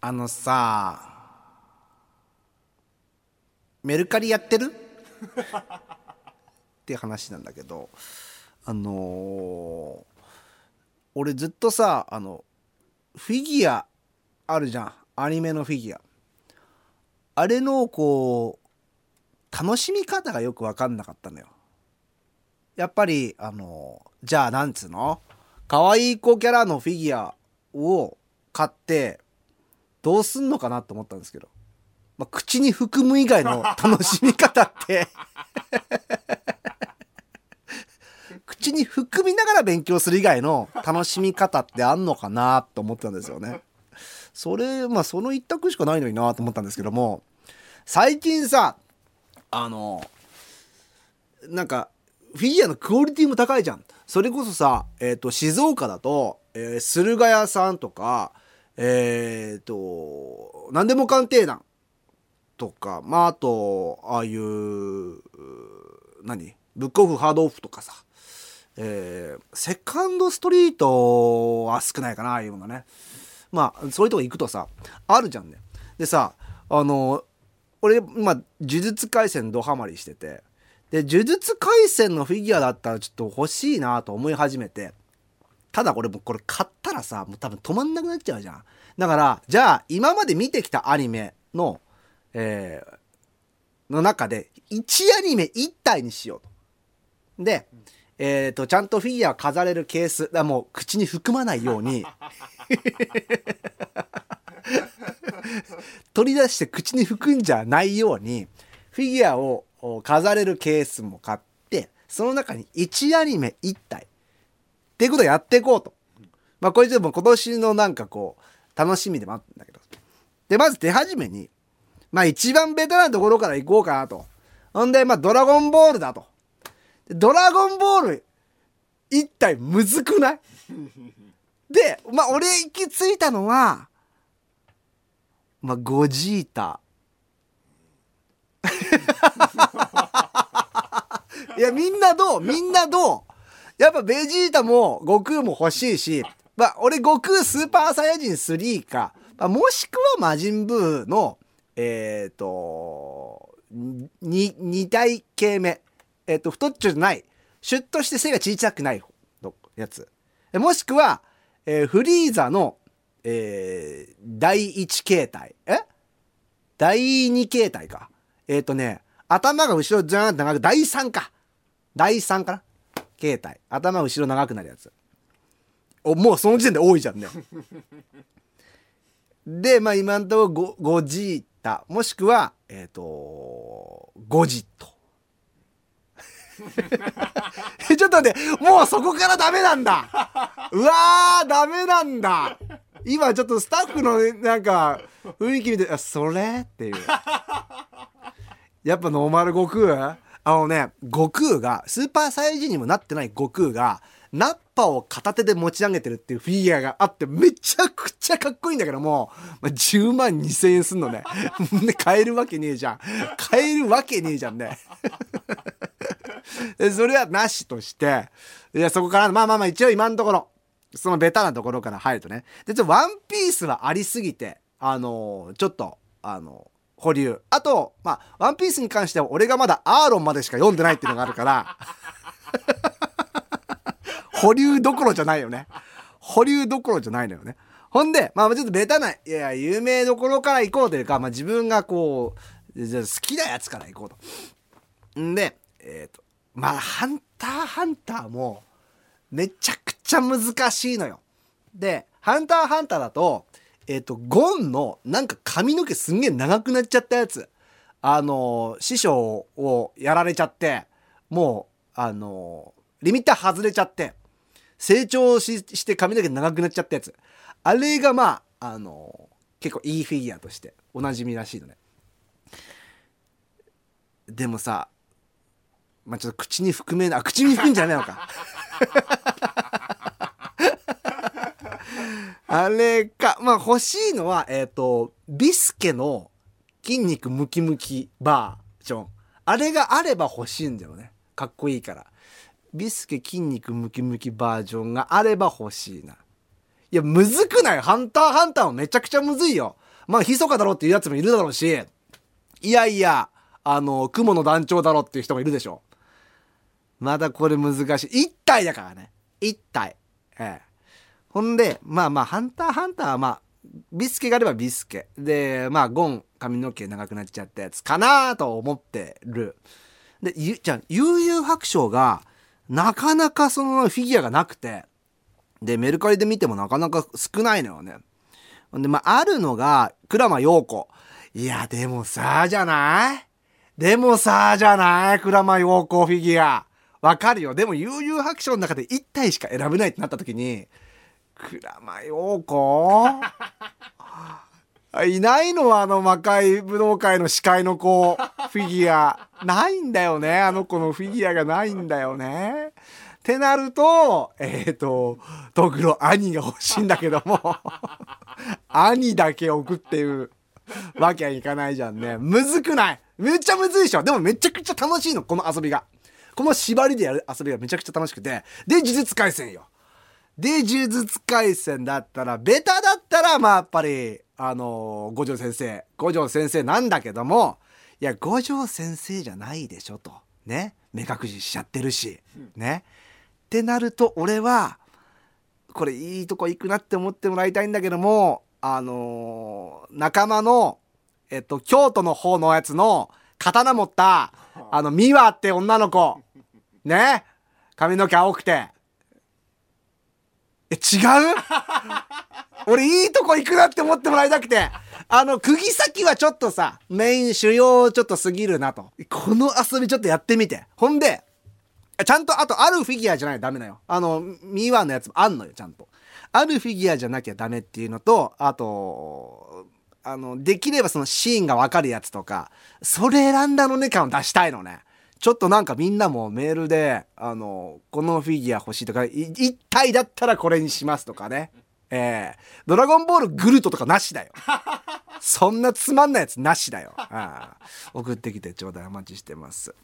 あのさメルカリやってる？っていう話なんだけどあのー俺ずっとさあのフィギュアあるじゃん。アニメのフィギュア。あれのこう楽しみ方がよく分かんなかったのよ。やっぱりあのじゃあなんつうの？可愛い子キャラのフィギュアを買ってどうすんのかなと思ったんですけど、まあ、口に含む以外の 楽しみ方って 口に含みながら勉強する以外の楽しみ方ってあんのかなと思ったんですよね。それまあその一択しかないのになと思ったんですけども最近さあのなんかフィギュアのクオリティも高いじゃん。それこそさ、えっ、と静岡だと、えー駿河屋さんとかえっ、と何でも鑑定団とかまああとああいう何？ブックオフハードオフとかさ。えーセカンドストリートは少ないかなああいうのがね。まあそういうとこ行くとさあるじゃんね。でさあの俺今呪術廻戦ドハマりしてて。で呪術廻戦のフィギュアだったらちょっと欲しいなと思い始めて。ただこれもこれ買ったらさもう多分止まんなくなっちゃうじゃん。だからじゃあ今まで見てきたアニメのえーの中で1アニメ1体にしよう。とで、えー、とちゃんとフィギュア飾れるケースだもう口に含まないように。取り出して口に含んじゃないようにフィギュアを飾れるケースも買ってその中に1アニメ1体。っていうことをやっていこうと。まあこれでも今年のなんかこう楽しみでもあったんだけど。でまず手始めにまあ一番ベタなところから行こうかなと。ほんでまあドラゴンボールだと。ドラゴンボール1体むずくない？でまあ俺行き着いたのはまあゴジータ。いやみんなどう？みんなどう？やっぱベジータも悟空も欲しいし、まあ、俺悟空スーパーサイヤ人3か、まあ、もしくは魔人ブーのえっ、とに2体系目。えっ、と太っちょじゃない。シュッとして背が小さくないのやつ。えもしくは、えーフリーザの、えー第1形態。え？第2形態か。えっ、とね頭が後ろずーんと長く第3か。第3かな？形態頭後ろ長くなるやつ。おもうその時点で多いじゃんね。でまあ今んところゴジータもしくはえっ、とゴジットちょっと待ってもうそこからダメなんだ。うわーダメなんだ。今ちょっとスタッフのなんか雰囲気見てあそれ？っていう。やっぱノーマル悟空？あのね悟空がスーパーサイヤ人にもなってない悟空がナッパを片手で持ち上げてるっていうフィギュアがあってめちゃくちゃかっこいいんだけども、まあ、10万2000円すんのね。買えるわけねえじゃん。買えるわけねえじゃんね。それはなしとしていやそこからまあまあまあ一応今のところそのベタなところから入るとね。でちょっとワンピースはありすぎてあのーちょっとあの保留。あとまあワンピースに関しては俺がまだアーロンまでしか読んでないっていうのがあるから。保留どころじゃないよね。保留どころじゃないのよね。ほんでまあちょっとベタないやいや有名どころから行こうというか、まあ、自分がこうじゃ好きなやつから行こうと。んでえっ、とまあ「ハンターハンター」もめちゃくちゃ難しいのよ。で「ハンターハンター」だとえっ、とゴンのなんか髪の毛すんげえ長くなっちゃったやつ。あの師匠をやられちゃってもうあのリミッター外れちゃって成長しして髪の毛長くなっちゃったやつ。あれがまああの結構いいフィギュアとしておなじみらしいのね。でもさまあちょっと口に含めなあ口に含んじゃないのか。あれか。まあ欲しいのはえっ、とビスケの筋肉ムキムキバージョン。あれがあれば欲しいんだよね。かっこいいから。ビスケ筋肉ムキムキバージョンがあれば欲しいな。いやむずくない？ハンターハンターもめちゃくちゃむずいよ。まあ密かだろうっていうやつもいるだろうし。いやいやあの雲の団長だろっていう人もいるでしょ。まだこれ難しい。一体だからね。一体。ええ。ほんでまあまあハンターハンターはまあビスケがあればビスケ。でまあゴン髪の毛長くなっちゃったやつかなと思ってる。でゆじゃあ悠々白書がなかなかそのフィギュアがなくて。でメルカリで見てもなかなか少ないのよね。ほんでまああるのが鞍馬陽子。いやでもさじゃない？でもさじゃない？鞍馬陽子フィギュア。わかるよ。でも悠々白書の中で1体しか選べないってなった時に鞍馬陽子？いないの？はあの魔界武道会の司会の子。フィギュア。ないんだよね。あの子のフィギュアがないんだよね。ってなるとえっ、ー、とドクロ兄が欲しいんだけども。兄だけ置くっていうわけはいかないじゃんね。むずくない？めっちゃむずいでしょ。でもめちゃくちゃ楽しいの。この遊びが。この縛りでやる遊びがめちゃくちゃ楽しくて。で呪術廻戦よ。で呪術廻戦だったらベタだったらまあやっぱりあの五条先生。五条先生なんだけどもいや五条先生じゃないでしょと。ね。目隠ししちゃってるし。ね。ってなると俺はこれいいとこ行くなって思ってもらいたいんだけどもあの仲間のえっと京都の方のやつの刀持ったあの美和って女の子。ね。髪の毛青くて。え違う？俺いいとこ行くなって思ってもらいたくて。あの釘先はちょっとさメイン主要ちょっと過ぎるなと。この遊びちょっとやってみて。ほんでちゃんとあとあるフィギュアじゃないとダメだよ。あのミーワンのやつもあんのよちゃんと。あるフィギュアじゃなきゃダメっていうのとあとあのできればそのシーンがわかるやつとかそれ選んだのね感を出したいのね。ちょっとなんかみんなもメールで、あの、このフィギュア欲しいとか、一体だったらこれにしますとかね。えー、ドラゴンボールグルトとかなしだよ。そんなつまんないやつなしだよ。あ送ってきてちょうだいお待ちしてます。